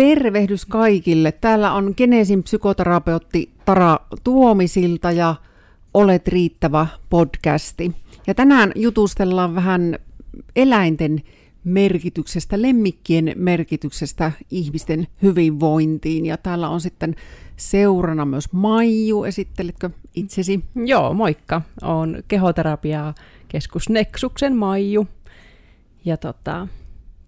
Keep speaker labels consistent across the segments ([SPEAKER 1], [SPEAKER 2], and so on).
[SPEAKER 1] tervehdys kaikille. Täällä on Genesin psykoterapeutti Tara Tuomisilta ja Olet riittävä podcasti. Ja tänään jutustellaan vähän eläinten merkityksestä, lemmikkien merkityksestä ihmisten hyvinvointiin. Ja täällä on sitten seurana myös Maiju. Esittelitkö itsesi?
[SPEAKER 2] Joo, moikka. Olen kehoterapiaa keskus Nexuksen Maiju. Ja tota,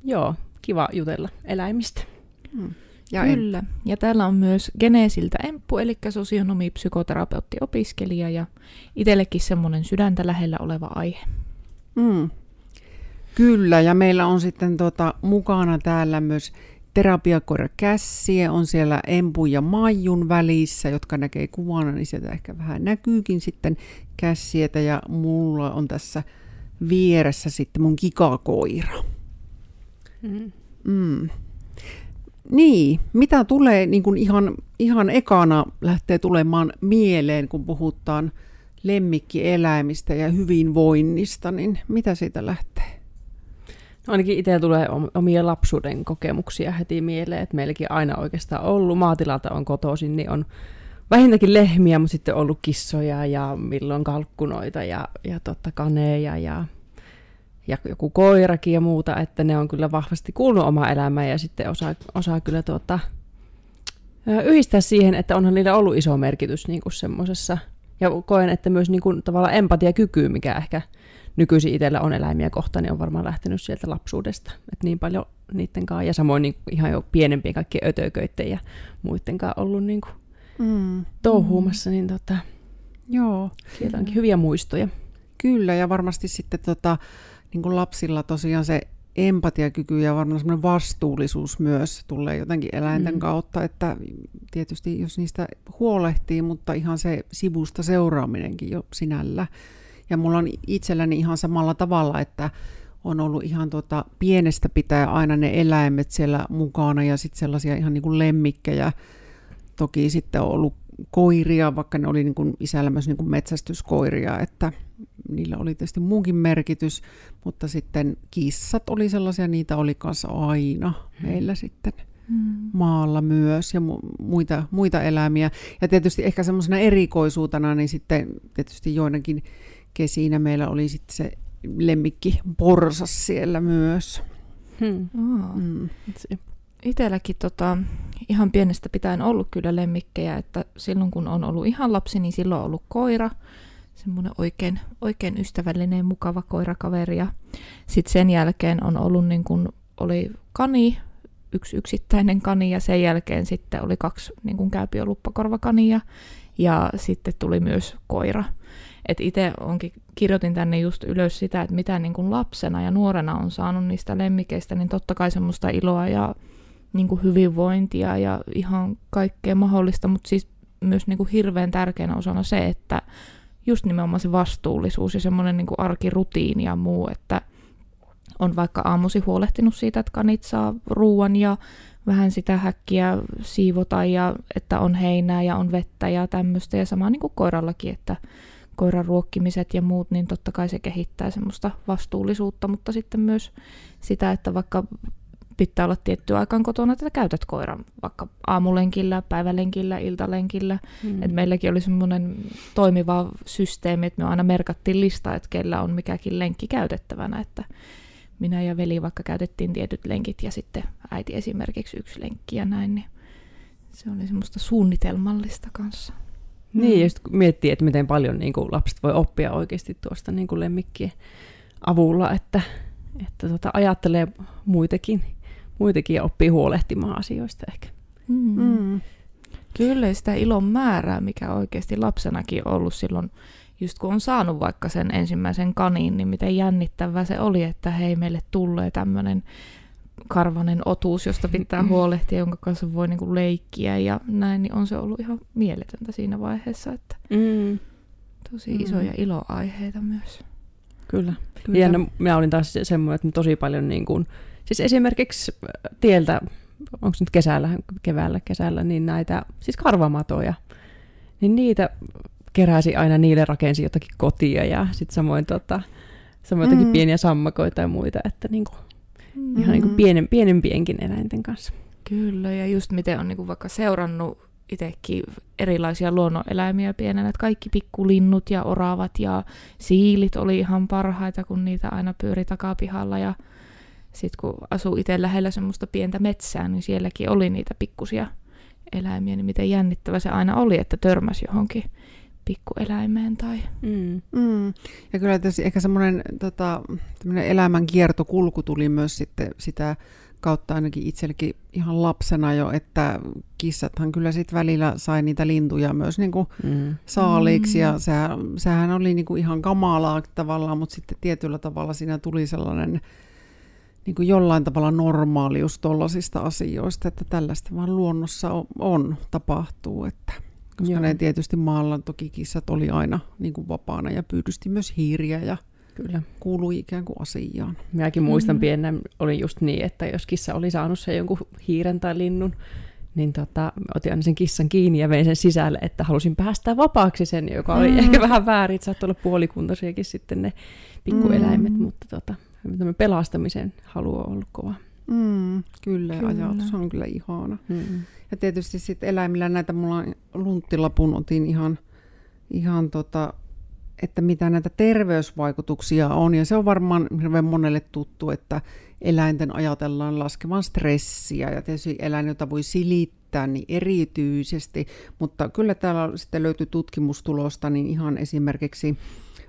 [SPEAKER 2] joo, kiva jutella eläimistä.
[SPEAKER 3] Hmm. Ja Kyllä. En. Ja täällä on myös Geneesiltä Emppu, eli sosionomi, psykoterapeutti, opiskelija ja itsellekin semmoinen sydäntä lähellä oleva aihe.
[SPEAKER 1] Mm. Kyllä, ja meillä on sitten tota, mukana täällä myös terapiakoira Kässiä, on siellä Empu ja Maijun välissä, jotka näkee kuvana, niin sieltä ehkä vähän näkyykin sitten Kässietä, ja mulla on tässä vieressä sitten mun kikakoira. Mm. Mm. Niin, mitä tulee niin kuin ihan, ihan ekana lähtee tulemaan mieleen, kun puhutaan lemmikkieläimistä ja hyvinvoinnista, niin mitä siitä lähtee?
[SPEAKER 2] No ainakin itse tulee omia lapsuuden kokemuksia heti mieleen, että meilläkin aina oikeastaan ollut. Maatilalta on kotoisin, niin on vähintäänkin lehmiä, mutta sitten ollut kissoja ja milloin kalkkunoita ja, ja totta kaneja ja ja joku koirakin ja muuta, että ne on kyllä vahvasti kuulunut omaa elämään ja sitten osaa, osaa kyllä tuota, yhdistää siihen, että onhan niillä ollut iso merkitys niin kuin semmoisessa. Ja koen, että myös niin kuin, tavallaan empatiakyky, mikä ehkä nykyisin itsellä on eläimiä kohtaan, niin on varmaan lähtenyt sieltä lapsuudesta. Että niin paljon niiden kanssa, ja samoin niin ihan jo pienempien kaikkien ötököiden ja muiden kanssa ollut niin kuin mm. touhuumassa, niin tota, Joo. sieltä onkin hyviä muistoja.
[SPEAKER 1] Kyllä, ja varmasti sitten tota, niin kuin lapsilla tosiaan se empatiakyky ja varmaan semmoinen vastuullisuus myös tulee jotenkin eläinten mm. kautta, että tietysti jos niistä huolehtii, mutta ihan se sivusta seuraaminenkin jo sinällä. Ja mulla on itselläni ihan samalla tavalla, että on ollut ihan tuota pienestä pitää aina ne eläimet siellä mukana ja sitten sellaisia ihan niin kuin lemmikkejä. Toki sitten on ollut koiria, vaikka ne oli niin kuin isällä myös niin kuin metsästyskoiria, että niillä oli tietysti muunkin merkitys, mutta sitten kissat oli sellaisia, niitä oli kanssa aina meillä sitten mm. maalla myös ja mu- muita, muita eläimiä. Ja tietysti ehkä semmoisena erikoisuutena, niin sitten tietysti joinakin kesinä meillä oli sitten se lemmikki porsas siellä myös. Hmm.
[SPEAKER 3] Oh. Mm. Itselläkin tota, ihan pienestä pitäen ollut kyllä lemmikkejä, että silloin kun on ollut ihan lapsi, niin silloin on ollut koira, semmoinen oikein, oikein ystävällinen, mukava koirakaveri. Ja sitten sen jälkeen on ollut niin kuin, oli kani, yksi yksittäinen kani ja sen jälkeen sitten oli kaksi niin kuin käypioluppakorvakania ja sitten tuli myös koira. Et itse onkin, kirjoitin tänne just ylös sitä, että mitä niin kuin lapsena ja nuorena on saanut niistä lemmikeistä, niin totta kai semmoista iloa ja niin kuin hyvinvointia ja ihan kaikkea mahdollista, mutta siis myös niin kuin hirveän tärkeänä osana se, että just nimenomaan se vastuullisuus ja semmoinen niin arkirutiini ja muu, että on vaikka aamusi huolehtinut siitä, että kanit saa ruuan ja vähän sitä häkkiä siivota ja että on heinää ja on vettä ja tämmöistä ja sama niin kuin koirallakin, että koiran ruokkimiset ja muut, niin totta kai se kehittää semmoista vastuullisuutta, mutta sitten myös sitä, että vaikka pitää olla tiettyä aikaan kotona, että käytät koiran vaikka aamulenkillä, päivälenkillä, iltalenkillä. Mm. Et meilläkin oli semmoinen toimiva systeemi, että me aina merkattiin lista, että kellä on mikäkin lenkki käytettävänä, että minä ja veli vaikka käytettiin tietyt lenkit ja sitten äiti esimerkiksi yksi lenkki ja näin, niin se oli semmoista suunnitelmallista kanssa.
[SPEAKER 2] Niin, mm. just miettii, että miten paljon niin kuin lapset voi oppia oikeasti tuosta niin kuin lemmikkien avulla, että, että tota, ajattelee muitakin muitakin ja oppii huolehtimaan asioista ehkä. Mm.
[SPEAKER 3] Mm. Kyllä sitä ilon määrää, mikä oikeasti lapsenakin on ollut silloin, just kun on saanut vaikka sen ensimmäisen kanin, niin miten jännittävää se oli, että hei, meille tulee tämmöinen karvanen otuus, josta pitää huolehtia, jonka kanssa voi niinku leikkiä ja näin, niin on se ollut ihan mieletöntä siinä vaiheessa, että mm. tosi isoja mm. iloaiheita myös.
[SPEAKER 2] Kyllä. Kyllä. Ja no, minä olin taas semmoinen, että tosi paljon niin kuin, Siis esimerkiksi äh, tieltä, onko nyt kesällä, keväällä, kesällä, niin näitä, siis karvamatoja, niin niitä keräsi aina niille rakensi jotakin kotia ja sitten samoin, tota, samoin jotakin mm. pieniä sammakoita ja muita, että niinku, mm. ihan niinku pienen, pienempienkin eläinten kanssa.
[SPEAKER 3] Kyllä, ja just miten on niinku vaikka seurannut itsekin erilaisia luonnoneläimiä pienenä, että kaikki pikkulinnut ja oravat ja siilit oli ihan parhaita, kun niitä aina pyöri takapihalla ja sitten kun asuu itse lähellä semmoista pientä metsää, niin sielläkin oli niitä pikkusia eläimiä, niin miten jännittävä se aina oli, että törmäsi johonkin pikkueläimeen tai...
[SPEAKER 1] Mm. Mm. Ja kyllä tässä ehkä semmoinen tota, elämän kiertokulku tuli myös sitten sitä kautta ainakin itsellekin ihan lapsena jo, että kissathan kyllä sitten välillä sai niitä lintuja myös niin kuin mm. saaliiksi ja sehän, sehän oli niin kuin ihan kamalaa tavallaan, mutta sitten tietyllä tavalla siinä tuli sellainen niin kuin jollain tavalla normaalius tuollaisista asioista, että tällaista vaan luonnossa on, on tapahtuu, että koska Joo. ne tietysti maalla toki kissat oli aina niin kuin vapaana ja pyydysti myös hiiriä ja Kyllä. kuului ikään kuin asiaan.
[SPEAKER 2] Minäkin muistan mm. pienen, oli just niin, että jos kissa oli saanut sen jonkun hiiren tai linnun, niin tota, otin aina sen kissan kiinni ja vein sen sisälle, että halusin päästää vapaaksi sen, joka oli mm. ehkä vähän väärin, että saattoi olla puolikuntoisiakin sitten ne pikkueläimet, mm. mutta tota, pelastamisen halu on ollut kova.
[SPEAKER 1] Mm, kyllä, kyllä, ajatus on kyllä ihana. Mm. Ja tietysti sitten eläimillä näitä, mulla lunttilapun otin ihan, ihan tota, että mitä näitä terveysvaikutuksia on. Ja se on varmaan hirveän monelle tuttu, että eläinten ajatellaan laskevan stressiä ja tietysti eläin, jota voi silittää, niin erityisesti. Mutta kyllä täällä sitten löytyy tutkimustulosta, niin ihan esimerkiksi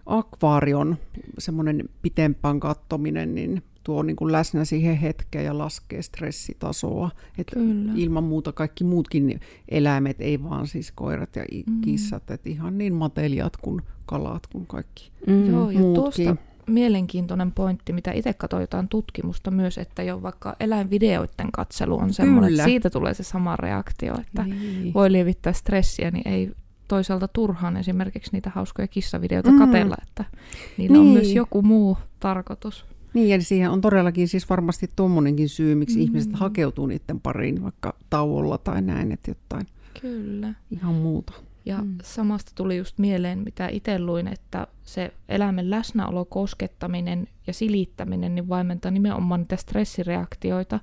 [SPEAKER 1] akvaarion semmoinen pitempään kattominen, niin tuo niin kuin läsnä siihen hetkeen ja laskee stressitasoa. Että ilman muuta kaikki muutkin eläimet, ei vaan siis koirat ja mm. kissat, että ihan niin matelijat kuin kalat kuin kaikki
[SPEAKER 3] mm. Joo, ja muutkin. tuosta mielenkiintoinen pointti, mitä itse katsoin jotain tutkimusta myös, että jo vaikka eläinvideoiden katselu on semmoinen, että siitä tulee se sama reaktio, että niin. voi lievittää stressiä, niin ei toisaalta turhaan esimerkiksi niitä hauskoja kissavideoita mm. katella, että niillä niin. on myös joku muu tarkoitus.
[SPEAKER 1] Niin, eli siihen on todellakin siis varmasti tuommoinenkin syy, miksi mm. ihmiset hakeutuu niiden pariin vaikka tauolla tai näin, että jotain Kyllä. ihan muuta.
[SPEAKER 3] Ja mm. samasta tuli just mieleen, mitä itse luin, että se eläimen läsnäolo, koskettaminen ja silittäminen niin vaimentaa nimenomaan niitä stressireaktioita,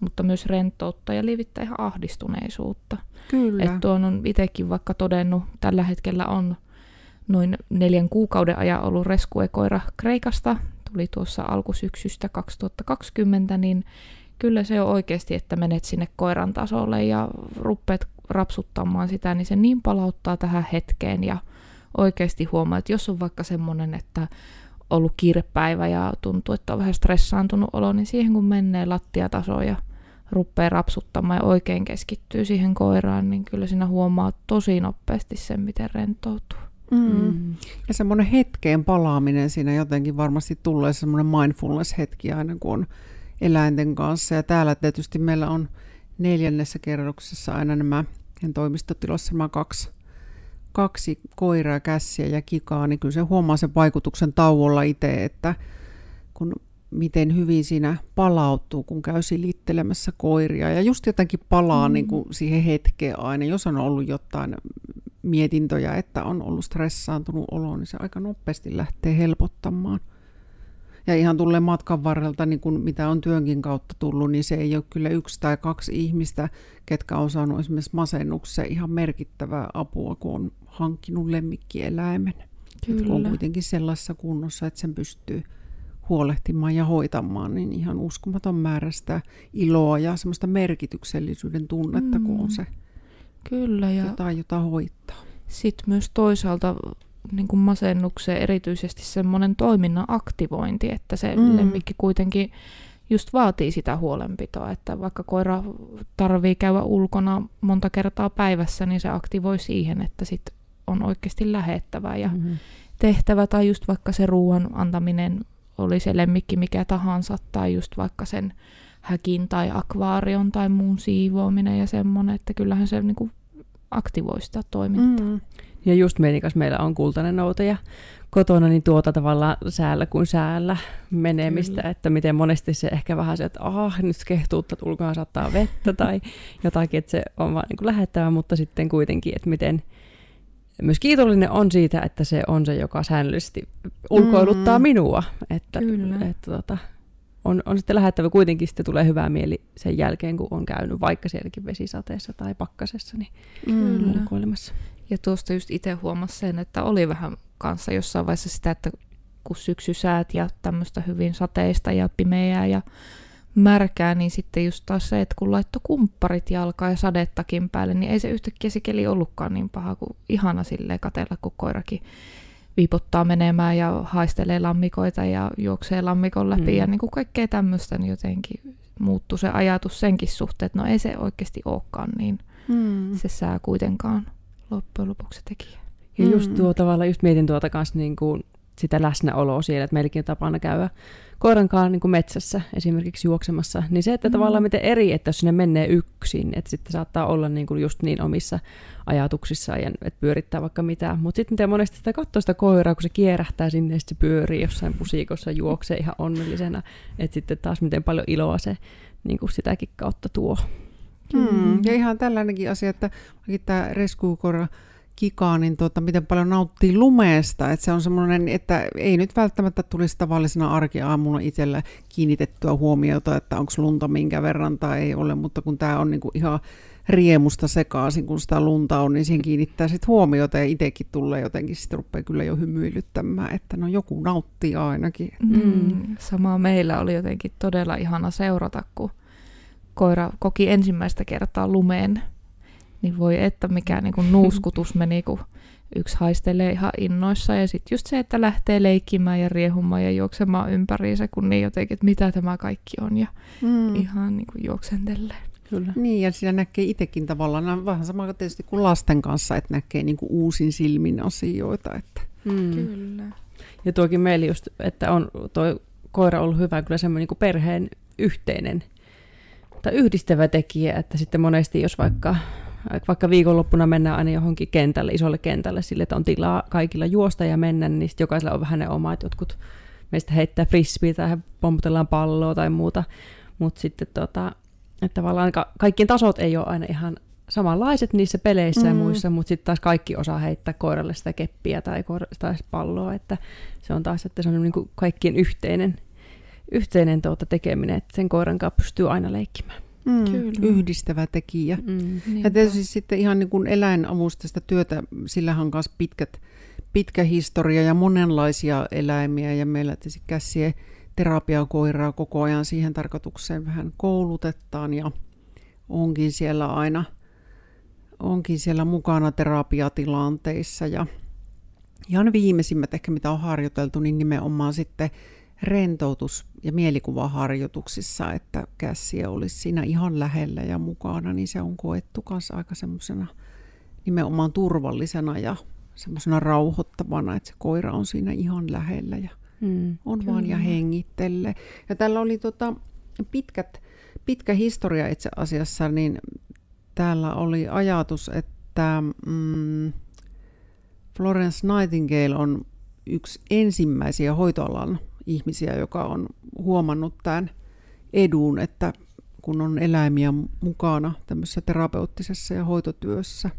[SPEAKER 3] mutta myös rentoutta ja lievittää ihan ahdistuneisuutta. Kyllä. Että tuon on itsekin vaikka todennut, tällä hetkellä on noin neljän kuukauden ajan ollut reskuekoira Kreikasta, tuli tuossa alkusyksystä 2020, niin kyllä se on oikeasti, että menet sinne koiran tasolle ja ruppeet rapsuttamaan sitä, niin se niin palauttaa tähän hetkeen ja oikeasti huomaa, että jos on vaikka semmoinen, että ollut kiirepäivä ja tuntuu, että on vähän stressaantunut olo, niin siihen kun menee lattiatasoon ja rupeaa rapsuttamaan ja oikein keskittyy siihen koiraan, niin kyllä siinä huomaa tosi nopeasti sen, miten rentoutuu. Mm.
[SPEAKER 1] Mm. Ja semmoinen hetkeen palaaminen siinä jotenkin varmasti tulee semmoinen mindfulness-hetki aina, kun on eläinten kanssa. Ja täällä tietysti meillä on neljännessä kerroksessa aina nämä toimistotilossa nämä kaksi, kaksi koiraa, kässiä ja kikaa, niin kyllä se huomaa sen vaikutuksen tauolla itse, että kun miten hyvin siinä palautuu, kun käy silittelemässä koiria. Ja just jotenkin palaa mm. niin kuin siihen hetkeen aina. Jos on ollut jotain mietintöjä, että on ollut stressaantunut olo, niin se aika nopeasti lähtee helpottamaan. Ja ihan tulee matkan varrelta, niin kuin mitä on työnkin kautta tullut, niin se ei ole kyllä yksi tai kaksi ihmistä, ketkä on saanut esimerkiksi masennukseen ihan merkittävää apua, kun on hankkinut lemmikkieläimen. Kyllä. on kuitenkin sellaisessa kunnossa, että sen pystyy huolehtimaan ja hoitamaan, niin ihan uskomaton määrä sitä iloa ja semmoista merkityksellisyyden tunnetta, mm. kun on mm. se Kyllä, ja jotain, jota hoitaa.
[SPEAKER 3] Sitten myös toisaalta niin kuin masennukseen erityisesti semmoinen toiminnan aktivointi, että se mm. lemmikki kuitenkin just vaatii sitä huolenpitoa, että vaikka koira tarvii käydä ulkona monta kertaa päivässä, niin se aktivoi siihen, että sit on oikeasti lähettävä ja mm-hmm. tehtävä, tai just vaikka se ruoan antaminen oli se lemmikki mikä tahansa, tai just vaikka sen häkin tai akvaarion tai muun siivoaminen ja semmoinen, että kyllähän se niin kuin aktivoi sitä toimintaa. Mm.
[SPEAKER 2] Ja just meidän kanssa meillä on kultainen noutaja kotona, niin tuota tavallaan säällä kuin säällä menemistä, Kyllä. että miten monesti se ehkä vähän se, että ah, nyt kehtuutta, että ulkona saattaa vettä tai jotakin, että se on vaan niin kuin lähettävä, mutta sitten kuitenkin, että miten myös kiitollinen on siitä, että se on se, joka säännöllisesti ulkoiluttaa mm. minua. Että, Kyllä. että, tota, on, on sitten lähettävä kuitenkin sitten tulee hyvää mieli sen jälkeen, kun on käynyt vaikka sielläkin vesisateessa tai pakkasessa, niin
[SPEAKER 3] Kyllä.
[SPEAKER 2] kuolemassa.
[SPEAKER 3] Ja tuosta just itse huomasin sen, että oli vähän kanssa jossain vaiheessa sitä, että kun syksysäät ja tämmöistä hyvin sateista ja pimeää ja märkää, niin sitten just taas se, että kun laittoi kumpparit jalkaan ja sadettakin päälle, niin ei se yhtäkkiä se keli ollutkaan niin paha kuin ihana silleen katella, kun koirakin viipottaa menemään ja haistelee lammikoita ja juoksee lammikon läpi
[SPEAKER 2] Mm.
[SPEAKER 3] ja niin kuin kaikkea tämmöistä, niin jotenkin muuttui se ajatus senkin suhteen, että no ei se oikeasti olekaan niin
[SPEAKER 1] Mm.
[SPEAKER 3] se sää kuitenkaan loppujen lopuksi tekijä.
[SPEAKER 2] Ja just
[SPEAKER 1] Mm.
[SPEAKER 2] tuo tavalla, just mietin tuota kanssa niin kuin sitä läsnäoloa siellä, että meilläkin on tapana käydä koiran kanssa niin kuin metsässä esimerkiksi juoksemassa, niin se, että
[SPEAKER 3] Mm.
[SPEAKER 2] tavallaan miten eri, että jos sinne menee yksin, että sitten saattaa olla niin kuin just niin omissa ajatuksissaan ja että pyörittää vaikka mitä, mutta sitten miten monesti sitä katsoo sitä koiraa, kun se kierähtää sinne ja sitten se pyörii jossain pusikossa, juoksee ihan onnellisena, että sitten taas miten paljon iloa se niin kuin sitäkin kautta tuo.
[SPEAKER 1] Mm. Ja ihan tällainenkin asia, että tämä reskuukoira kikaa, niin tuota, miten paljon nauttii lumeesta. Että se on semmoinen, että ei nyt välttämättä tulisi tavallisena arkiaamuna itsellä kiinnitettyä huomiota, että onko lunta minkä verran tai ei ole, mutta kun tämä on niinku ihan riemusta sekaisin, kun sitä lunta on, niin siihen kiinnittää sitten huomiota ja itsekin tulee jotenkin, sitten rupeaa kyllä jo hymyilyttämään, että no joku nauttii ainakin.
[SPEAKER 3] Mm. Sama meillä oli jotenkin todella ihana seurata, kun koira koki ensimmäistä kertaa lumeen. Niin voi että mikä niin kuin nuuskutus meni, kun yksi haistelee ihan innoissa. Ja sitten just se, että lähtee leikkimään ja riehumaan ja juoksemaan ympäriinsä, kun niin jotenkin, että mitä tämä kaikki on. Ja
[SPEAKER 1] Mm.
[SPEAKER 3] ihan niin kuin juoksentelee.
[SPEAKER 2] Kyllä.
[SPEAKER 1] Niin, ja siinä näkee itsekin tavallaan, vähän sama tietysti kuin lasten kanssa, että näkee niin kuin uusin silmin asioita. Että.
[SPEAKER 2] Mm.
[SPEAKER 3] Kyllä.
[SPEAKER 2] Ja tuokin meillä just, että on tuo koira ollut hyvä kyllä semmoinen niin perheen yhteinen tai yhdistävä tekijä, että sitten monesti jos vaikka, vaikka viikonloppuna mennään aina johonkin kentälle, isolle kentälle sille, että on tilaa kaikilla juosta ja mennä, niin sitten jokaisella on vähän ne omat, jotkut meistä heittää frisbeä tai pomputellaan palloa tai muuta, mutta sitten tota, että tavallaan ka- kaikkien tasot ei ole aina ihan samanlaiset niissä peleissä mm. ja muissa, mutta sitten taas kaikki osaa heittää koiralle sitä keppiä tai, koira- tai palloa, että se on taas, että se on niin kuin kaikkien yhteinen, yhteinen tuota tekeminen, että sen koiran kanssa pystyy aina leikkimään.
[SPEAKER 1] Mm,
[SPEAKER 3] Kyllä.
[SPEAKER 1] yhdistävä tekijä.
[SPEAKER 2] Mm.
[SPEAKER 1] Ja tietysti sitten ihan niin kuin eläinavustasta työtä, sillähän on myös pitkät, pitkä historia ja monenlaisia eläimiä ja meillä tietysti käsien terapiakoiraa koko ajan siihen tarkoitukseen vähän koulutetaan ja onkin siellä aina onkin siellä mukana terapiatilanteissa ja ihan viimeisimmät ehkä mitä on harjoiteltu, niin nimenomaan sitten rentoutus- ja mielikuvaharjoituksissa, että käsiä olisi siinä ihan lähellä ja mukana, niin se on koettu kanssa aika semmoisena nimenomaan turvallisena ja semmoisena rauhoittavana, että se koira on siinä ihan lähellä ja
[SPEAKER 2] Mm.
[SPEAKER 1] on Kyllä. vaan ja hengittelee. Ja tällä oli tota pitkät, pitkä historia itse asiassa, niin täällä oli ajatus, että mm, Florence Nightingale on yksi ensimmäisiä hoitoalan ihmisiä, joka on huomannut tämän edun, että kun on eläimiä mukana tämmöisessä terapeuttisessa ja hoitotyössä.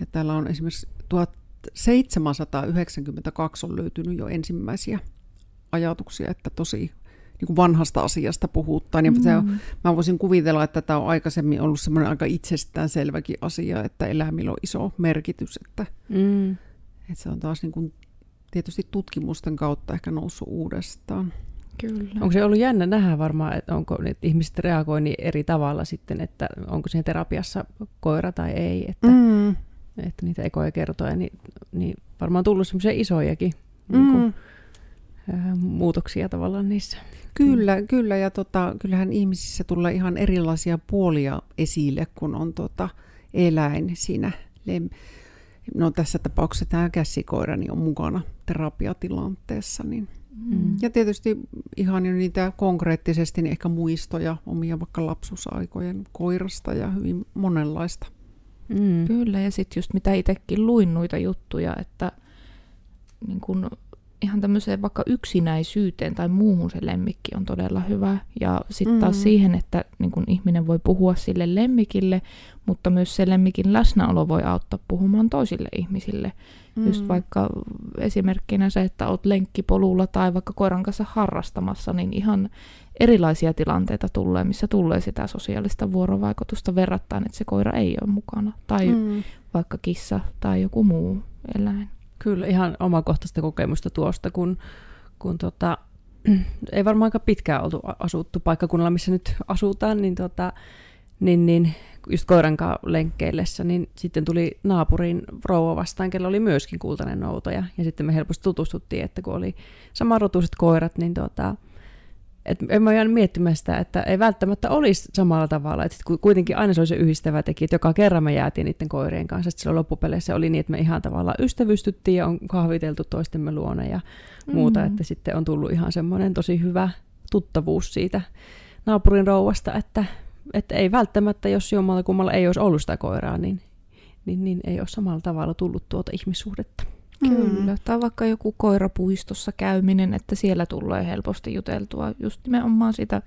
[SPEAKER 1] Ja täällä on esimerkiksi 1792 on löytynyt jo ensimmäisiä ajatuksia, että tosi niin kuin vanhasta asiasta puhutaan. Ja se,
[SPEAKER 3] Mm.
[SPEAKER 1] mä voisin kuvitella, että tämä on aikaisemmin ollut semmoinen aika itsestäänselväkin asia, että eläimillä on iso merkitys, että,
[SPEAKER 2] Mm.
[SPEAKER 1] että se on taas niin kuin tietysti tutkimusten kautta ehkä noussut uudestaan.
[SPEAKER 3] Kyllä.
[SPEAKER 2] Onko se ollut jännä nähdä varmaan, että onko että ihmiset reagoi niin eri tavalla sitten, että onko siinä terapiassa koira tai ei, että, mm.
[SPEAKER 1] Mm.
[SPEAKER 2] että niitä ekoja kertoja, niin, niin varmaan on tullut semmoisia isojakin niin kuin,
[SPEAKER 1] Mm.
[SPEAKER 2] ää, muutoksia tavallaan niissä.
[SPEAKER 1] Kyllä, kyllä. Ja tota, kyllähän ihmisissä tulee ihan erilaisia puolia esille, kun on tota eläin siinä. lem- No tässä tapauksessa tämä käsikoira niin on mukana terapiatilanteessa. Niin.
[SPEAKER 2] Mm.
[SPEAKER 1] Ja tietysti ihan jo niitä konkreettisesti niin ehkä muistoja omia vaikka lapsuusaikojen koirasta ja hyvin monenlaista.
[SPEAKER 2] Mm.
[SPEAKER 3] Kyllä, ja sitten just mitä itsekin luin noita juttuja, että niin kun ihan tämmöiseen vaikka yksinäisyyteen tai muuhun se lemmikki on todella hyvä. Ja sitten taas
[SPEAKER 1] Mm.
[SPEAKER 3] siihen, että niin kun ihminen voi puhua sille lemmikille, mutta myös se lemmikin läsnäolo voi auttaa puhumaan toisille ihmisille. Mm. Just vaikka esimerkkinä se, että oot lenkkipolulla tai vaikka koiran kanssa harrastamassa, niin ihan erilaisia tilanteita tulee, missä tulee sitä sosiaalista vuorovaikutusta verrattain, että se koira ei ole mukana. Tai mm. Vaikka kissa tai joku muu eläin.
[SPEAKER 2] Kyllä ihan omakohtaista kokemusta tuosta, kun, kun tota, ei varmaan aika pitkään oltu asuttu paikkakunnalla, missä nyt asutaan, niin, tota, niin, niin just koiran kanssa lenkkeillessä, niin sitten tuli naapurin rouva vastaan, kello oli myöskin kultainen noutaja. Ja sitten me helposti tutustuttiin, että kun oli samanrotuiset koirat, niin tota, et en mä jäänyt miettimään sitä, että ei välttämättä olisi samalla tavalla. Et sit kuitenkin aina se oli se yhdistävä tekijä, että joka kerran me jäätiin niiden koirien kanssa. Sitten silloin loppupeleissä oli niin, että me ihan tavallaan ystävystyttiin ja on kahviteltu toistemme luona ja muuta.
[SPEAKER 3] Mm.
[SPEAKER 2] Että sitten on tullut ihan semmoinen tosi hyvä tuttavuus siitä naapurin rouvasta, että, että ei välttämättä, jos jommalla kummalla ei olisi ollut sitä koiraa, niin, niin, niin ei ole samalla tavalla tullut tuota ihmissuhdetta.
[SPEAKER 3] Kyllä. Tai vaikka joku koirapuistossa käyminen, että siellä tulee helposti juteltua just nimenomaan sitä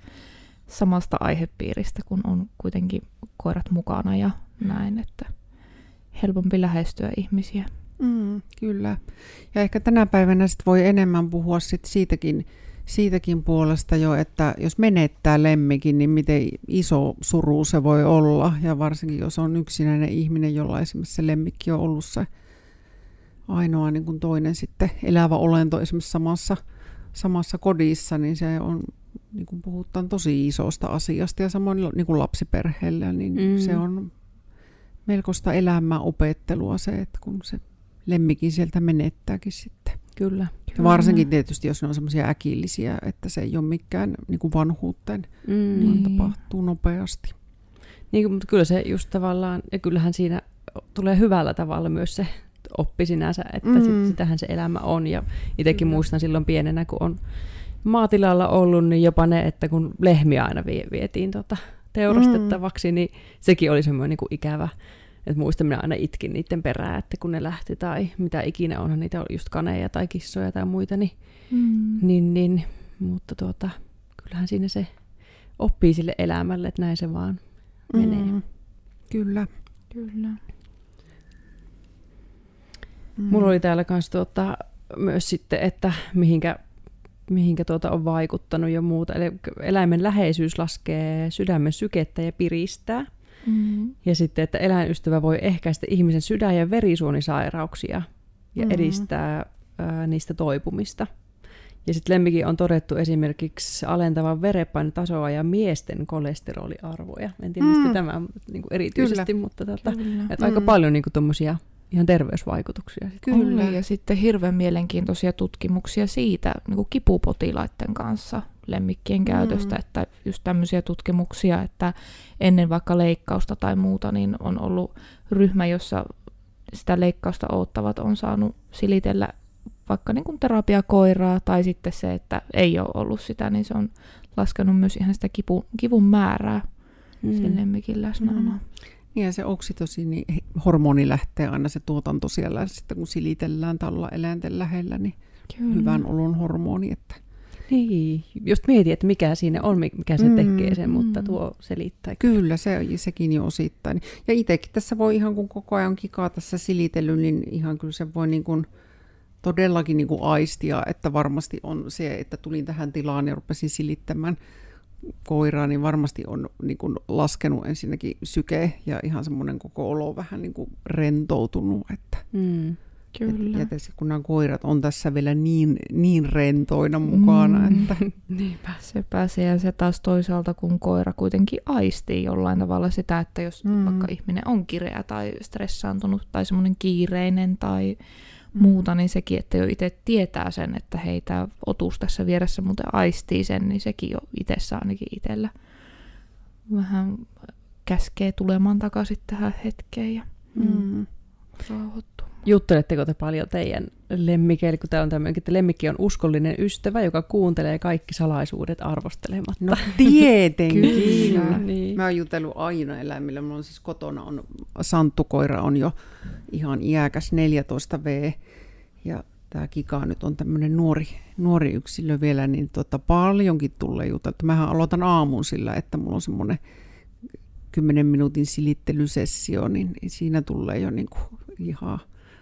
[SPEAKER 3] samasta aihepiiristä, kun on kuitenkin koirat mukana ja näin, että helpompi lähestyä ihmisiä.
[SPEAKER 1] Mm, kyllä. Ja ehkä tänä päivänä sit voi enemmän puhua sit siitäkin, siitäkin puolesta jo, että jos menettää lemmikin, niin miten iso suru se voi olla. Ja varsinkin jos on yksinäinen ihminen, jolla esimerkiksi se lemmikki on ollut se ainoa niin kuin toinen sitten elävä olento esimerkiksi samassa, samassa kodissa, niin se on, niin kuin puhutaan tosi isosta asiasta ja samoin niin kuin lapsiperheellä, niin
[SPEAKER 2] Mm.
[SPEAKER 1] se on melkoista elämää opettelua se, että kun se lemmikin sieltä menettääkin sitten.
[SPEAKER 2] Kyllä.
[SPEAKER 1] Ja varsinkin tietysti, jos ne on semmoisia äkillisiä, että se ei ole mikään niin kuin vanhuuteen,
[SPEAKER 2] Mm.
[SPEAKER 1] vaan
[SPEAKER 3] Niin.
[SPEAKER 1] tapahtuu nopeasti.
[SPEAKER 2] Niin, mutta kyllä se just tavallaan, ja kyllähän siinä tulee hyvällä tavalla myös se oppi sinänsä, että mm. sit,
[SPEAKER 1] Mm.
[SPEAKER 2] sitähän se elämä on. Ja itsekin
[SPEAKER 3] Kyllä.
[SPEAKER 2] muistan silloin pienenä, kun on maatilalla ollut, niin jopa ne, että kun lehmiä aina vie, vietiin tota teurastettavaksi, mm. niin sekin oli semmoinen niin kuin ikävä. Että muistan, minä aina itkin niiden perään, että kun ne lähti tai mitä ikinä onhan niitä oli just kaneja tai kissoja tai muita, niin,
[SPEAKER 3] Mm.
[SPEAKER 2] niin, niin mutta tuota, kyllähän siinä se oppii sille elämälle, että näin se vaan menee.
[SPEAKER 1] Mm, kyllä.
[SPEAKER 3] Kyllä.
[SPEAKER 1] Mm.
[SPEAKER 2] Mulla oli täällä kans tuota, myös sitten, että mihinkä, mihinkä tuota on vaikuttanut ja muuta. Eli eläimen läheisyys laskee sydämen sykettä ja piristää.
[SPEAKER 3] Mm.
[SPEAKER 2] Ja sitten, että eläinystävä voi ehkäistä ihmisen sydän- ja verisuonisairauksia ja
[SPEAKER 1] Mhm.
[SPEAKER 2] edistää ää, niistä toipumista. Ja sitten lemmikin on todettu esimerkiksi alentavan verenpainetasoa ja miesten kolesteroliarvoja. En tiedä, mistä
[SPEAKER 1] Mm.
[SPEAKER 2] tämä niin kuin erityisesti,
[SPEAKER 1] Kyllä.
[SPEAKER 2] mutta tota,
[SPEAKER 3] Kyllä.
[SPEAKER 2] että aika
[SPEAKER 1] Mm.
[SPEAKER 2] paljon niin tuommoisia ihan terveysvaikutuksia.
[SPEAKER 1] Kyllä.
[SPEAKER 3] Ja sitten hirveän mielenkiintoisia tutkimuksia siitä niin kuin kipupotilaiden kanssa lemmikkien käytöstä,
[SPEAKER 1] Mm.
[SPEAKER 3] että just tämmöisiä tutkimuksia, että ennen vaikka leikkausta tai muuta, niin on ollut ryhmä, jossa sitä leikkausta odottavat on saanut silitellä vaikka niin kuin terapiakoiraa, tai sitten se, että ei ole ollut sitä, niin se on laskenut myös ihan sitä kipu, kivun määrää mm. sen lemmikin läsnäoloa.
[SPEAKER 1] Mm. Niin ja se oksitosiini hormoni lähtee aina se tuotanto siellä sitten kun silitellään tai ollaan eläinten lähellä, niin
[SPEAKER 3] Kyllä.
[SPEAKER 1] hyvän olon hormoni. Että
[SPEAKER 2] Niin, just mietin, että mikä siinä on, mikä se
[SPEAKER 1] Mm,
[SPEAKER 2] tekee sen, mutta
[SPEAKER 3] mm.
[SPEAKER 2] tuo selittää.
[SPEAKER 1] kyllä, se, sekin jo osittain. Ja itsekin tässä voi ihan kun koko ajan kikaa tässä silitellyt, niin ihan kyllä se voi niin kuin todellakin niin kuin aistia, että varmasti on se, että tulin tähän tilaan ja rupesin silittämään koiraa, niin varmasti on niin kuin laskenut ensinnäkin syke ja ihan semmoinen koko olo vähän niin kuin rentoutunut, että
[SPEAKER 2] Mm.
[SPEAKER 3] Kyllä.
[SPEAKER 1] Ja tietysti kun nämä koirat on tässä vielä niin, niin rentoina mukana,
[SPEAKER 3] Mm.
[SPEAKER 1] että
[SPEAKER 2] Niinpä.
[SPEAKER 3] Se pääsee ja se taas toisaalta, kun koira kuitenkin aistii jollain tavalla sitä, että jos
[SPEAKER 1] mm.
[SPEAKER 3] vaikka ihminen on kireä tai stressaantunut tai semmoinen kiireinen tai muuta, niin sekin, että jo itse tietää sen, että hei, tämä otus tässä vieressä muuten aistii sen, niin sekin jo itsessä ainakin itsellä vähän käskee tulemaan takaisin tähän hetkeen ja
[SPEAKER 1] mm.
[SPEAKER 3] rauhoittuu.
[SPEAKER 2] Jutteletteko te paljon teidän lemmikeille, kun tämä on tämmöinen, että lemmikki on uskollinen ystävä, joka kuuntelee kaikki salaisuudet arvostelematta.
[SPEAKER 1] no tietenkin.
[SPEAKER 3] Kyllä.
[SPEAKER 2] Niin.
[SPEAKER 1] Mä oon jutellut aina eläimillä. Mulla on siis kotona on, santtukoira on jo ihan iäkäs 14V. Ja tämä Kika nyt on tämmöinen nuori, nuori yksilö vielä, niin tota, paljonkin tulee juteltu. Mähän aloitan aamun sillä, että mulla on semmoinen 10 minuutin silittelysessio, niin siinä tulee jo niin kuin ihan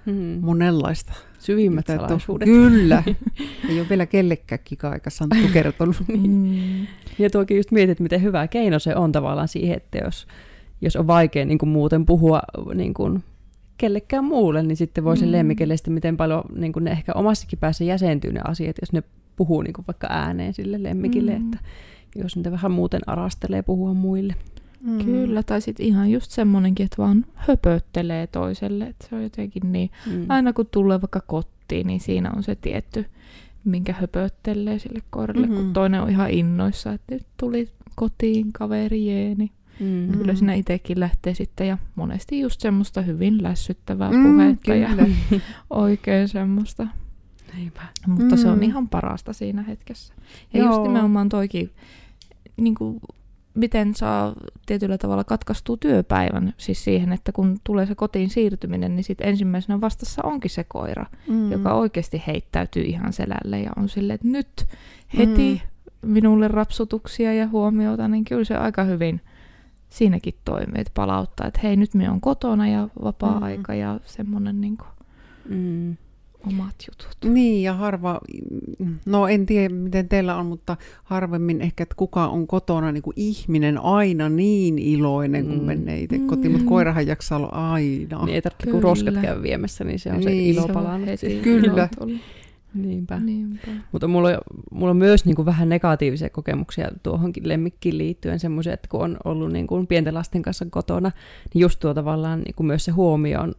[SPEAKER 1] hmm. monenlaista.
[SPEAKER 2] Syvimmät salaisuudet.
[SPEAKER 1] Kyllä. Ei ole vielä kellekään kika-aika Santtu kertonut.
[SPEAKER 2] niin. Ja tuokin just mietit, miten hyvä keino se on tavallaan siihen, että jos, jos on vaikea niin kuin muuten puhua niin kuin kellekään muulle, niin sitten voi sen mm. lemmikelle sitten miten paljon niin kuin ne ehkä omassakin päässä jäsentyy ne asiat, jos ne puhuu niin kuin vaikka ääneen sille lemmikille, mm. että jos niitä vähän muuten arastelee puhua muille.
[SPEAKER 3] Mm. Kyllä, tai sitten ihan just semmoinenkin, että vaan höpöttelee toiselle, että se on jotenkin niin, mm. aina kun tulee vaikka kotiin, niin siinä on se tietty, minkä höpöttelee sille koiralle, mm-hmm. kun toinen on ihan innoissa, että nyt tuli kotiin kaveri jeeni. Mm-hmm. Kyllä siinä itsekin lähtee sitten ja monesti just semmoista hyvin lässyttävää mm, puhetta kyllä. ja oikein semmoista. Eipä. Mutta mm. se on mm. ihan parasta siinä hetkessä. Ja Joo. just nimenomaan toikin niin kuin miten saa tietyllä tavalla katkaistua työpäivän, siis siihen, että kun tulee se kotiin siirtyminen, niin sitten ensimmäisenä vastassa onkin se koira, mm. joka oikeasti heittäytyy ihan selälle ja on silleen, että nyt heti mm. minulle rapsutuksia ja huomiota, niin kyllä se aika hyvin siinäkin toimii, että palauttaa, että hei nyt me on kotona ja vapaa-aika mm. ja semmoinen niin kuin, mm omat jutut.
[SPEAKER 1] Niin, ja harva, no en tiedä miten teillä on, mutta harvemmin ehkä, että kuka on kotona niin kuin ihminen aina niin iloinen, kun mm. menee itse kotiin, mutta mm. koirahan jaksaa olla aina.
[SPEAKER 2] Niin ei tarvitse kun roskat käy viemässä, niin se on niin, se ilo palannut.
[SPEAKER 1] Kyllä.
[SPEAKER 2] Niinpä. Niinpä. Mutta mulla on, mulla on myös niin kuin vähän negatiivisia kokemuksia tuohonkin lemmikkiin liittyen, semmoisia, että kun on ollut niin kuin pienten lasten kanssa kotona, niin just tuo tavallaan niin kuin myös se huomio on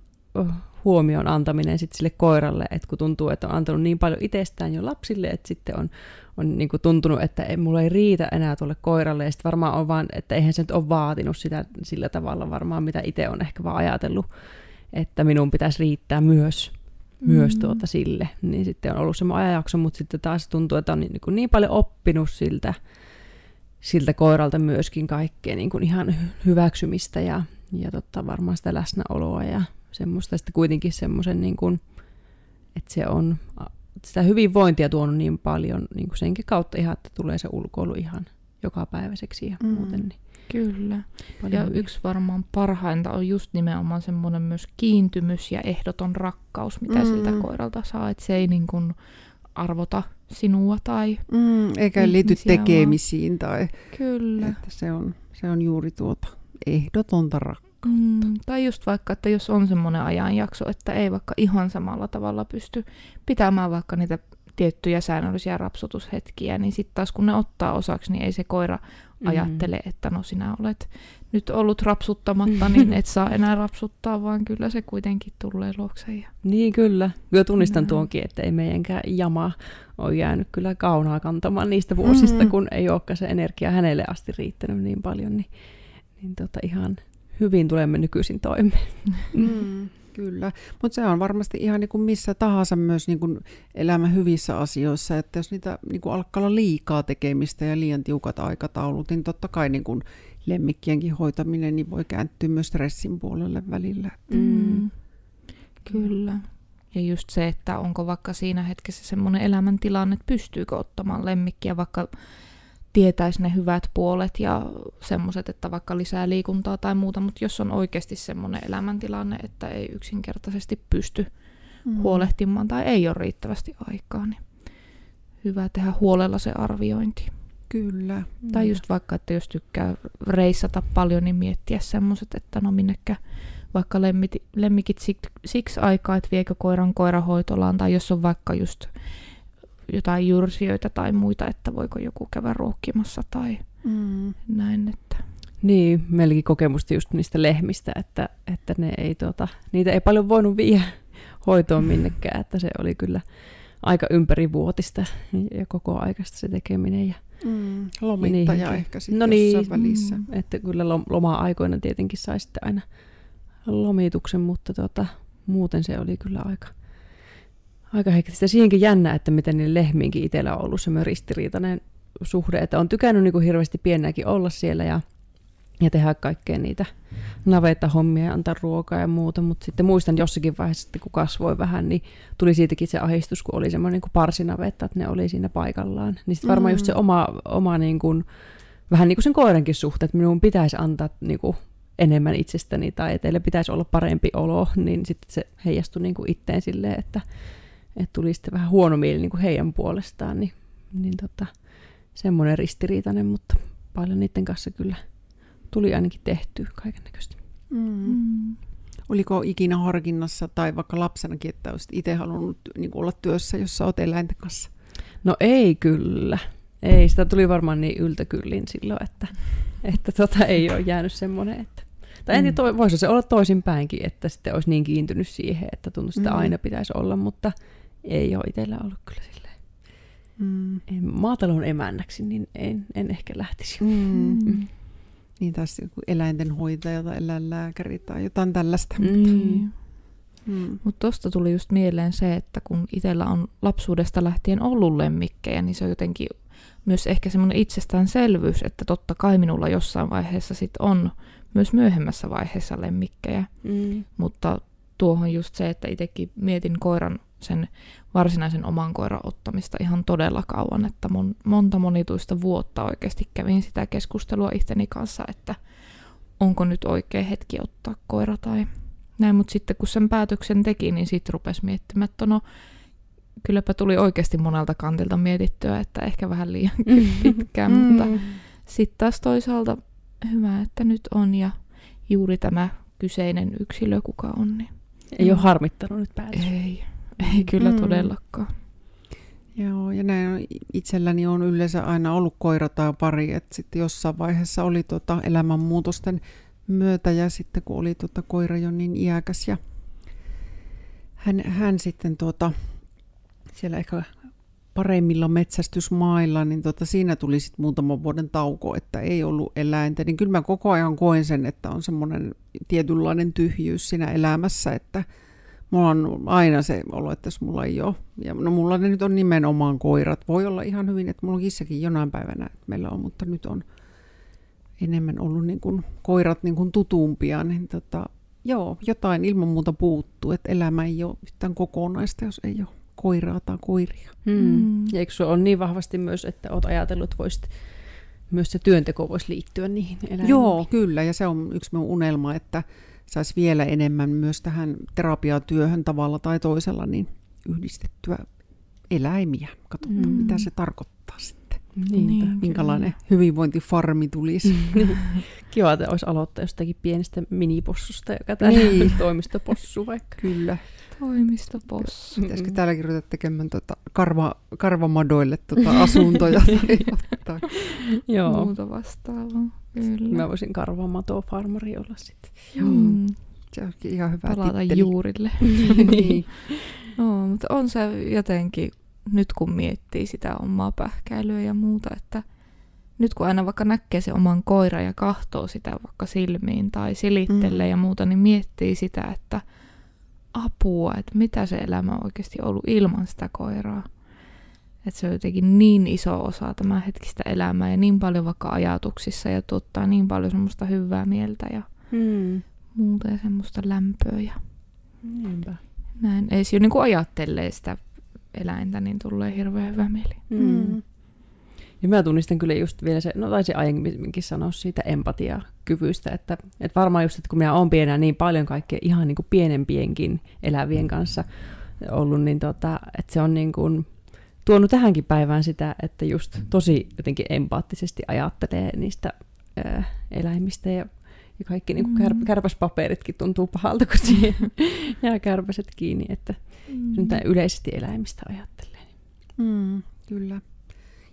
[SPEAKER 2] huomion antaminen sit sille koiralle, että kun tuntuu, että on antanut niin paljon itsestään jo lapsille, että sitten on, on niin kuin tuntunut, että ei, mulla ei riitä enää tuolle koiralle, ja sitten varmaan on vaan, että eihän se nyt ole vaatinut sitä sillä tavalla varmaan, mitä itse on ehkä vaan ajatellut, että minun pitäisi riittää myös, mm. myös tuota sille, niin sitten on ollut semmoinen ajanjakso, mutta sitten taas tuntuu, että on niin, kuin niin paljon oppinut siltä, siltä koiralta myöskin kaikkea niin kuin ihan hyväksymistä ja, ja totta, varmaan sitä läsnäoloa ja semmoista sitten kuitenkin semmoisen, niin kuin, että se on sitä hyvinvointia tuonut niin paljon niin kuin senkin kautta ihan, että tulee se ulkoilu ihan jokapäiväiseksi ja mm. muuten. Niin
[SPEAKER 3] Kyllä. Ja hyviä. yksi varmaan parhainta on just nimenomaan semmoinen myös kiintymys ja ehdoton rakkaus, mitä mm. siltä koiralta saa. Että se ei niin kuin arvota sinua tai
[SPEAKER 1] mm, Eikä liity tekemisiin.
[SPEAKER 3] Vaan. Tai,
[SPEAKER 1] Kyllä. Että se, on, se on juuri tuota ehdotonta rakkautta Mm,
[SPEAKER 3] tai just vaikka, että jos on semmoinen ajanjakso, että ei vaikka ihan samalla tavalla pysty pitämään vaikka niitä tiettyjä säännöllisiä rapsutushetkiä, niin sitten taas kun ne ottaa osaksi, niin ei se koira mm. ajattele, että no sinä olet nyt ollut rapsuttamatta, niin et saa enää rapsuttaa, vaan kyllä se kuitenkin tulee luokse. Ja...
[SPEAKER 2] Niin kyllä. Kyllä tunnistan Näin. tuonkin, että ei meidänkään jama ole jäänyt kyllä kaunaa kantamaan niistä vuosista, mm. kun ei olekaan se energia hänelle asti riittänyt niin paljon, niin, niin tota ihan hyvin tulemme nykyisin toimeen.
[SPEAKER 1] Mm, kyllä, mutta se on varmasti ihan niin kuin missä tahansa myös niin kuin elämän hyvissä asioissa, että jos niitä niin kuin alkaa olla liikaa tekemistä ja liian tiukat aikataulut, niin totta kai niin kuin lemmikkienkin hoitaminen niin voi kääntyä myös stressin puolelle välillä. Mm.
[SPEAKER 3] Kyllä. Ja just se, että onko vaikka siinä hetkessä semmoinen elämäntilanne, että pystyykö ottamaan lemmikkiä, vaikka tietäisi ne hyvät puolet ja semmoiset, että vaikka lisää liikuntaa tai muuta, mutta jos on oikeasti semmoinen elämäntilanne, että ei yksinkertaisesti pysty mm. huolehtimaan tai ei ole riittävästi aikaa, niin hyvä tehdä huolella se arviointi.
[SPEAKER 1] Kyllä.
[SPEAKER 3] Mm. Tai just vaikka, että jos tykkää reissata paljon, niin miettiä semmoiset, että no minnekä vaikka lemmit, lemmikit siksi, siksi aikaa, että viekö koiran koirahoitolaan, tai jos on vaikka just jotain jyrsijöitä tai muita, että voiko joku käydä ruokkimassa tai mm. näin. Että.
[SPEAKER 2] Niin, meilläkin kokemusta just niistä lehmistä, että, että ne ei, tuota, niitä ei paljon voinut viedä hoitoon minnekään, että se oli kyllä aika ympärivuotista ja koko aikaista se tekeminen. Ja,
[SPEAKER 1] mm, lomittaja ja ehkä sitten no niin, välissä. Mm,
[SPEAKER 2] että kyllä loma-aikoina tietenkin sai sitten aina lomituksen, mutta tuota, muuten se oli kyllä aika, aika hektistä. Siihenkin jännä, että miten niille lehmiinkin itsellä on ollut semmoinen ristiriitainen suhde, että on tykännyt niin kuin hirveästi pienäkin olla siellä ja, ja tehdä kaikkea niitä navetta-hommia ja antaa ruokaa ja muuta, mutta sitten muistan jossakin vaiheessa, että kun kasvoi vähän, niin tuli siitäkin se ahistus, kun oli semmoinen niin parsinavetta, että ne oli siinä paikallaan. Niin sitten varmaan mm. just se oma, oma niin kuin, vähän niin kuin sen koirankin suhteen, että minun pitäisi antaa niin kuin enemmän itsestäni tai että teille pitäisi olla parempi olo, niin sitten se heijastui niin kuin itteen silleen, että, että tuli sitten vähän huono mieli niin kuin heidän puolestaan, niin, niin tota, semmoinen ristiriitainen, mutta paljon niiden kanssa kyllä tuli ainakin tehty kaiken näköistä. Mm.
[SPEAKER 1] Mm. Oliko ikinä harkinnassa tai vaikka lapsenakin, että olisit itse halunnut niin olla työssä, jossa olet eläinten kanssa?
[SPEAKER 2] No ei kyllä. Ei, sitä tuli varmaan niin yltäkyllin silloin, että, että tota, ei ole jäänyt semmoinen, että... Tai en mm. tiedä, voisi se olla toisinpäinkin, että sitten olisi niin kiintynyt siihen, että tuntuu, että mm. aina pitäisi olla, mutta ei ole itsellä ollut kyllä silleen. Mm. En, maatalon emännäksi, niin en, en ehkä lähtisi. Mm. Mm.
[SPEAKER 1] Niin taas joku eläintenhoitaja tai eläinlääkäri tai jotain tällaista. Mm. Mutta
[SPEAKER 3] mm. Mut tuosta tuli just mieleen se, että kun itsellä on lapsuudesta lähtien ollut lemmikkejä, niin se on jotenkin myös ehkä semmoinen itsestäänselvyys, että totta kai minulla jossain vaiheessa sit on myös myöhemmässä vaiheessa lemmikkejä. Mm. Mutta tuohon just se, että itsekin mietin koiran sen varsinaisen oman koiran ottamista ihan todella kauan, että mon, monta monituista vuotta oikeasti kävin sitä keskustelua itteni kanssa, että onko nyt oikea hetki ottaa koira tai näin, mutta sitten kun sen päätöksen teki, niin sitten rupesi miettimään, että no kylläpä tuli oikeasti monelta kantilta mietittyä, että ehkä vähän liian pitkään, mm. mutta sitten taas toisaalta hyvä, että nyt on ja juuri tämä kyseinen yksilö, kuka on. Niin
[SPEAKER 2] ei ole harmittanut nyt päätös.
[SPEAKER 3] Ei, ei kyllä mm. todellakaan.
[SPEAKER 1] Joo, ja näin itselläni on yleensä aina ollut koira tai pari, että sitten jossain vaiheessa oli tota elämänmuutosten myötä ja sitten kun oli tota koira jo niin iäkäs ja hän, hän sitten tuota, siellä ehkä paremmilla metsästysmailla, niin tota, siinä tuli sitten muutaman vuoden tauko, että ei ollut eläintä. Niin kyllä mä koko ajan koen sen, että on semmoinen tietynlainen tyhjyys siinä elämässä, että mulla on aina se olo, että jos mulla ei ole. Ja no mulla ne nyt on nimenomaan koirat. Voi olla ihan hyvin, että mulla on kissakin jonain päivänä, että meillä on, mutta nyt on enemmän ollut niin kuin koirat niin kuin tutumpia, niin tota, joo, jotain ilman muuta puuttuu, että elämä ei ole yhtään kokonaista, jos ei ole koiraa tai koiria.
[SPEAKER 2] Hmm. Mm. Ja eikö se ole niin vahvasti myös, että olet ajatellut, että voisit, myös se työnteko voisi liittyä niihin eläimiin?
[SPEAKER 1] Joo, kyllä. Ja se on yksi minun unelma, että saisi vielä enemmän myös tähän terapiatyöhön tavalla tai toisella niin yhdistettyä eläimiä. Katsotaan, mm. mitä se tarkoittaa sitten. Niin, Minkälainen kyllä. hyvinvointifarmi tulisi.
[SPEAKER 2] Kiva, että olisi aloittaa jostakin pienestä minipossusta, joka täällä niin. toimistopossu vaikka.
[SPEAKER 1] Kyllä.
[SPEAKER 3] Toimistopossu.
[SPEAKER 1] Pitäisikö täälläkin ruveta tekemään tuota karva, karvamadoille tuota asuntoja tai
[SPEAKER 3] Joo. muuta vastaavaa.
[SPEAKER 2] Kyllä. Mä voisin karvamato-farmari olla sitten.
[SPEAKER 1] Joo. Mm. Se onkin ihan hyvä
[SPEAKER 3] Palata
[SPEAKER 1] titteli.
[SPEAKER 3] juurille. niin. no, mutta on se jotenkin, nyt kun miettii sitä omaa pähkäilyä ja muuta, että nyt kun aina vaikka näkee se oman koira ja kahtoo sitä vaikka silmiin tai silittelee mm. ja muuta, niin miettii sitä, että – apua, että mitä se elämä on oikeasti ollut ilman sitä koiraa. Että se on jotenkin niin iso osa tämä hetkistä elämää ja niin paljon vaikka ajatuksissa ja tuottaa niin paljon semmoista hyvää mieltä ja hmm. muuta ja semmoista lämpöä. Ja
[SPEAKER 2] Niinpä.
[SPEAKER 3] Näin. Ei se niin kuin ajattelee sitä eläintä, niin tulee hirveän hyvä mieli. Hmm.
[SPEAKER 2] Ja mä tunnistan kyllä just vielä se, no taisin aiemminkin sanoa siitä empatiakyvystä, että, että varmaan just, että kun minä olen pienää niin paljon kaikkea ihan niin kuin pienempienkin elävien kanssa ollut, niin tota, että se on niin kuin tuonut tähänkin päivään sitä, että just tosi jotenkin empaattisesti ajattelee niistä ää, eläimistä ja, ja kaikki niin kuin kär, mm. kärpäspaperitkin tuntuu pahalta, kun siihen jää kärpäset kiinni, että mm. yleisesti eläimistä ajattelee.
[SPEAKER 1] Mm, kyllä.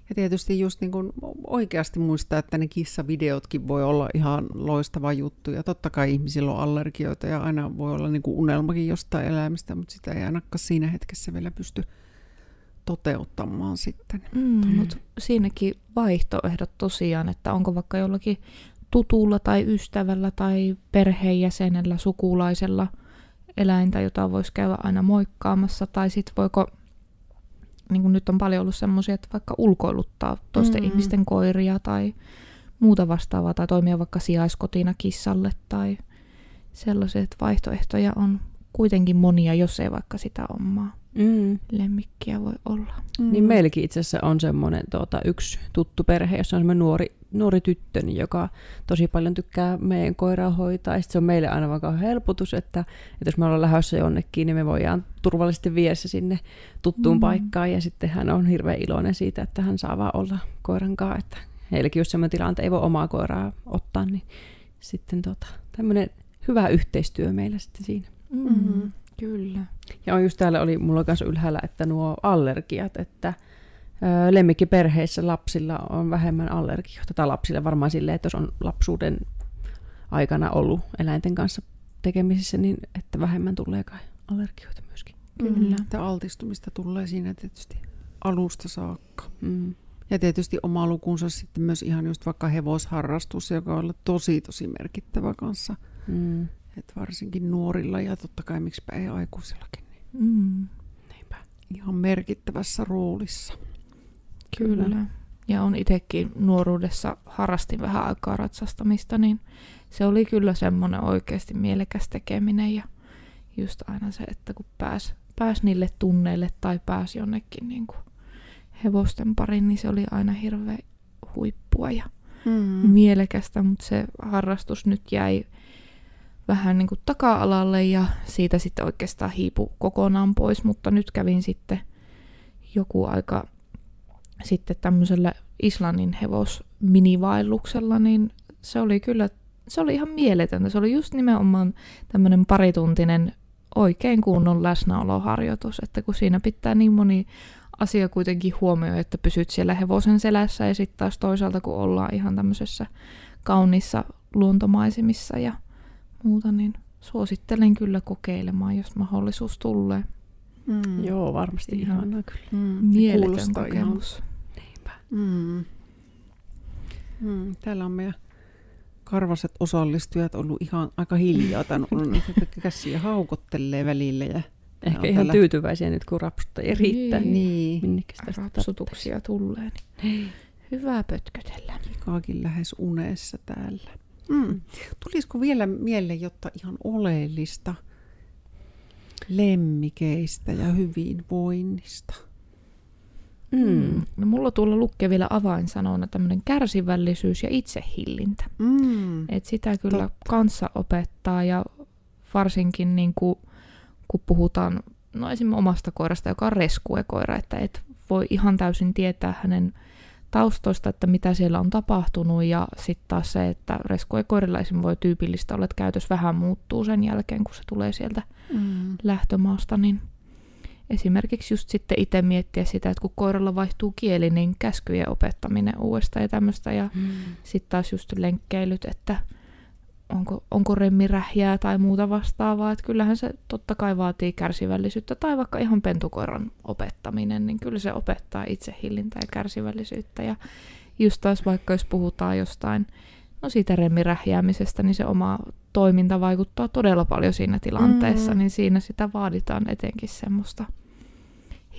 [SPEAKER 1] Ja tietysti just niin kuin oikeasti muistaa, että ne kissavideotkin voi olla ihan loistava juttu. Ja totta kai ihmisillä on allergioita ja aina voi olla niin kuin unelmakin jostain elämästä, mutta sitä ei ainakaan siinä hetkessä vielä pysty toteuttamaan sitten.
[SPEAKER 3] Mm, mutta siinäkin vaihtoehdot tosiaan, että onko vaikka jollakin tutulla tai ystävällä tai perheenjäsenellä, sukulaisella eläintä, jota voisi käydä aina moikkaamassa, tai sitten voiko niin kuin nyt on paljon ollut semmoisia, että vaikka ulkoiluttaa toisten mm-hmm. ihmisten koiria tai muuta vastaavaa tai toimia vaikka sijaiskotina kissalle tai sellaiset vaihtoehtoja on kuitenkin monia, jos ei vaikka sitä omaa
[SPEAKER 2] Mm.
[SPEAKER 3] lemmikkiä voi olla.
[SPEAKER 1] Mm.
[SPEAKER 2] Niin meilläkin itse asiassa on semmoinen tuota, yksi tuttu perhe, jossa on semmoinen nuori, nuori tyttö, niin joka tosi paljon tykkää meidän koiraa hoitaa. Ja sit se on meille aina vaan helpotus, että, että jos me ollaan lähdössä jonnekin, niin me voidaan turvallisesti viedä se sinne tuttuun
[SPEAKER 3] Mm.
[SPEAKER 2] paikkaan. Ja sitten hän on hirveän iloinen siitä, että hän saa vaan olla koiran kanssa. Että heilläkin jos semmoinen tilanne, että ei voi omaa koiraa ottaa, niin sitten tota, tämmöinen hyvä yhteistyö meillä sitten siinä.
[SPEAKER 3] Mm. Kyllä.
[SPEAKER 2] Ja on just täällä oli mulla kanssa ylhäällä, että nuo allergiat, että lemmikkiperheissä lapsilla on vähemmän allergioita. Tai lapsille varmaan silleen, että jos on lapsuuden aikana ollut eläinten kanssa tekemisissä, niin että vähemmän tulee kai allergioita myöskin.
[SPEAKER 3] Kyllä.
[SPEAKER 1] Tämä altistumista tulee siinä tietysti alusta saakka.
[SPEAKER 2] Mm.
[SPEAKER 1] Ja tietysti oma lukunsa sitten myös ihan just vaikka hevosharrastus, joka on ollut tosi tosi merkittävä kanssa.
[SPEAKER 2] Mm.
[SPEAKER 1] Et varsinkin nuorilla ja totta kai miksipä ei aikuisillakin. Niin
[SPEAKER 3] Mm.
[SPEAKER 2] Niinpä.
[SPEAKER 1] ihan merkittävässä roolissa.
[SPEAKER 3] Kyllä. Kyllä. Ja on itsekin nuoruudessa harrastin vähän aikaa ratsastamista, niin se oli kyllä semmoinen oikeasti mielekäs tekeminen ja just aina se, että kun pääs, pääs niille tunneille tai pääs jonnekin niin kuin hevosten pariin, niin se oli aina hirveän huippua ja
[SPEAKER 1] Mm.
[SPEAKER 3] mielekästä, mutta se harrastus nyt jäi vähän niin kuin taka-alalle ja siitä sitten oikeastaan hiipu kokonaan pois, mutta nyt kävin sitten joku aika sitten tämmöisellä Islannin hevosminivaelluksella, niin se oli kyllä, se oli ihan mieletöntä. Se oli just nimenomaan tämmöinen parituntinen oikein kunnon läsnäoloharjoitus, että kun siinä pitää niin moni asia kuitenkin huomioon, että pysyt siellä hevosen selässä ja sitten taas toisaalta kun ollaan ihan tämmöisessä kauniissa luontomaisemissa ja muuta, niin suosittelen kyllä kokeilemaan, jos mahdollisuus tulee.
[SPEAKER 1] Mm.
[SPEAKER 2] Joo, varmasti
[SPEAKER 3] Ihan.
[SPEAKER 2] ihanaa kyllä.
[SPEAKER 1] Mm.
[SPEAKER 3] Mieletön
[SPEAKER 1] Kuulostaa ihan-
[SPEAKER 3] kokemus.
[SPEAKER 2] Niinpä.
[SPEAKER 1] Mm. Mm. Täällä on meidän karvaset osallistujat ollut ihan aika hiljaa. Tän on ollut niitä käsiä haukottelee välillä. Ja
[SPEAKER 2] Ehkä ihan
[SPEAKER 1] täällä-
[SPEAKER 2] tyytyväisiä nyt, kun rapsuttajia riittää.
[SPEAKER 3] Niin.
[SPEAKER 2] Niin.
[SPEAKER 1] niin,
[SPEAKER 3] Rapsutuksia tulee, niin hyvä pötkötellä.
[SPEAKER 1] kaakin lähes unessa täällä. Mm. Tulisiko vielä mieleen jotta ihan oleellista lemmikeistä ja hyvinvoinnista?
[SPEAKER 2] Mm.
[SPEAKER 3] No mulla tuolla lukee vielä avainsanona tämmöinen kärsivällisyys ja itsehillintä.
[SPEAKER 1] Mm.
[SPEAKER 3] Et sitä kyllä
[SPEAKER 1] Totta.
[SPEAKER 3] kanssa opettaa ja varsinkin niin kuin, kun puhutaan no esimerkiksi omasta koirasta, joka on reskuekoira, että et voi ihan täysin tietää hänen taustoista, että mitä siellä on tapahtunut ja sitten taas se, että reskuekoirilla voi tyypillistä olla, että käytös vähän muuttuu sen jälkeen, kun se tulee sieltä
[SPEAKER 1] Mm.
[SPEAKER 3] lähtömaasta, niin esimerkiksi just sitten itse miettiä sitä, että kun koiralla vaihtuu kieli, niin käskyjen opettaminen uudestaan ja tämmöistä ja
[SPEAKER 2] Mm.
[SPEAKER 3] sitten taas just lenkkeilyt, että onko, onko remmirähjää tai muuta vastaavaa. Että kyllähän se totta kai vaatii kärsivällisyyttä tai vaikka ihan pentukoiran opettaminen, niin kyllä se opettaa itsehillintää ja kärsivällisyyttä. Ja just taas vaikka jos puhutaan jostain, no siitä remmirähjäämisestä, niin se oma toiminta vaikuttaa todella paljon siinä tilanteessa,
[SPEAKER 1] Mm.
[SPEAKER 3] niin siinä sitä vaaditaan etenkin semmoista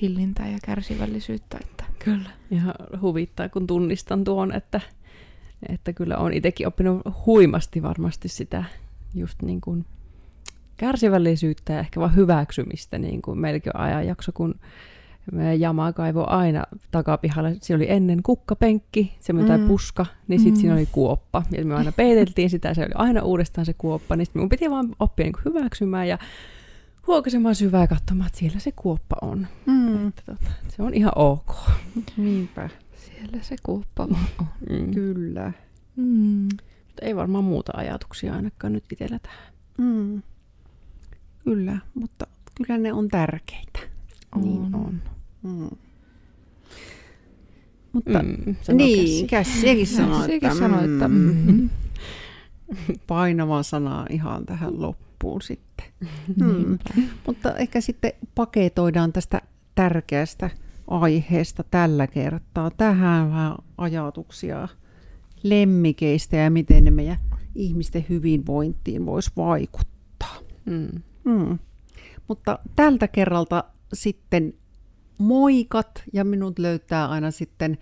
[SPEAKER 3] hillintää ja kärsivällisyyttä, että
[SPEAKER 2] Kyllä. Ihan huvittaa, kun tunnistan tuon, että, että kyllä on itsekin oppinut huimasti varmasti sitä just niin kuin kärsivällisyyttä ja ehkä vaan hyväksymistä. Niin kuin meilläkin on ajanjakso, kun meidän Jama kaivoi aina takapihalle. Siinä oli ennen kukkapenkki, semmoinen
[SPEAKER 1] Mm.
[SPEAKER 2] puska, niin sitten
[SPEAKER 3] Mm.
[SPEAKER 2] siinä oli kuoppa. Ja me aina peiteltiin sitä, se oli aina uudestaan se kuoppa. Niin sitten mun piti vaan oppia niin kuin hyväksymään ja huokasemaan syvää ja katsomaan, että siellä se kuoppa on.
[SPEAKER 1] Mm.
[SPEAKER 2] Että tota, se on ihan ok.
[SPEAKER 1] Niinpä,
[SPEAKER 3] siellä se kuoppa on.
[SPEAKER 2] Mm.
[SPEAKER 1] kyllä.
[SPEAKER 3] Mm.
[SPEAKER 2] Mutta ei varmaan muuta ajatuksia ainakaan nyt itsellä tähän.
[SPEAKER 1] Mm. Kyllä, mutta kyllä ne on tärkeitä.
[SPEAKER 2] Niin on.
[SPEAKER 1] Mm. Mutta mm.
[SPEAKER 2] Sanoo
[SPEAKER 1] niin,
[SPEAKER 2] käsi.
[SPEAKER 1] käsiäkin sanoo, että,
[SPEAKER 3] sanoi, että
[SPEAKER 1] mm,
[SPEAKER 3] mm,
[SPEAKER 1] painava sana ihan tähän loppuun sitten. Mm. Mutta ehkä sitten paketoidaan tästä tärkeästä aiheesta tällä kertaa. Tähän vähän ajatuksia lemmikeistä ja miten ne meidän ihmisten hyvinvointiin voisi vaikuttaa.
[SPEAKER 2] Mm.
[SPEAKER 1] Mm. Mutta tältä kerralta sitten moikat ja minut löytää aina sitten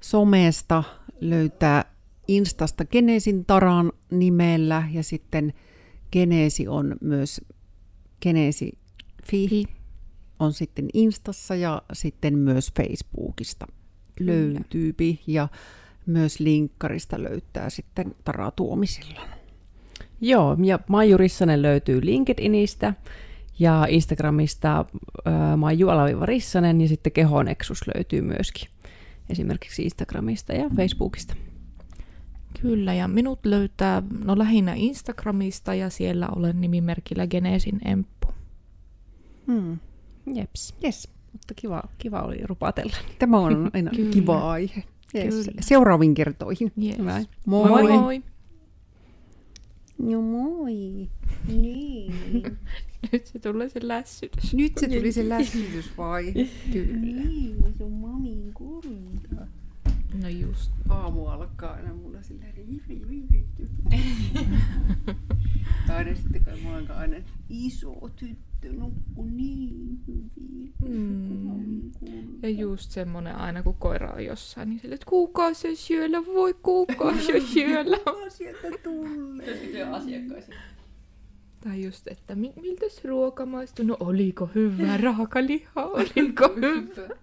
[SPEAKER 1] somesta löytää Instasta Geneesin Taran nimellä ja sitten Geneesi on myös Geneesi Fi
[SPEAKER 3] Fi.
[SPEAKER 1] On sitten Instassa ja sitten myös Facebookista
[SPEAKER 3] Kyllä.
[SPEAKER 1] löytyypi ja myös linkkarista löytää sitten Tara Tuomisilla.
[SPEAKER 2] Joo, ja Maiju Rissanen löytyy LinkedInistä ja Instagramista ää, Maiju Alaviva Rissanen ja sitten Kehonexus löytyy myöskin esimerkiksi Instagramista ja Facebookista.
[SPEAKER 3] Kyllä, ja minut löytää no lähinnä Instagramista ja siellä olen nimimerkillä Geneesin Emppu.
[SPEAKER 1] Hmm.
[SPEAKER 2] Jeps.
[SPEAKER 1] Yes.
[SPEAKER 2] Mutta kiva, kiva oli rupatella.
[SPEAKER 1] Tämä on aina
[SPEAKER 3] Kyllä.
[SPEAKER 1] kiva aihe. Yes.
[SPEAKER 3] Kyllä.
[SPEAKER 1] Seuraaviin kertoihin.
[SPEAKER 3] Yes.
[SPEAKER 2] Hyvä.
[SPEAKER 1] Moi.
[SPEAKER 3] Moi moi!
[SPEAKER 1] No moi. Niin.
[SPEAKER 3] Nyt se tulee se lässytys.
[SPEAKER 1] Nyt se tuli se lässytys vai?
[SPEAKER 3] Kyllä.
[SPEAKER 1] Niin, se on mamin kulta.
[SPEAKER 3] No just.
[SPEAKER 1] Aamu alkaa aina mulla sillä Aina sitten kai mä olen aina iso tyttö nukku niin hyvin.
[SPEAKER 3] Mm. Ja just semmonen aina kun koira on jossain, niin sille, että kuka se syöllä, voi kuka se syöllä.
[SPEAKER 1] Kuka sieltä tulee?
[SPEAKER 3] Tai just, että mi- miltä se ruoka maistui? No oliko hyvä raakaliha, oliko hyvä?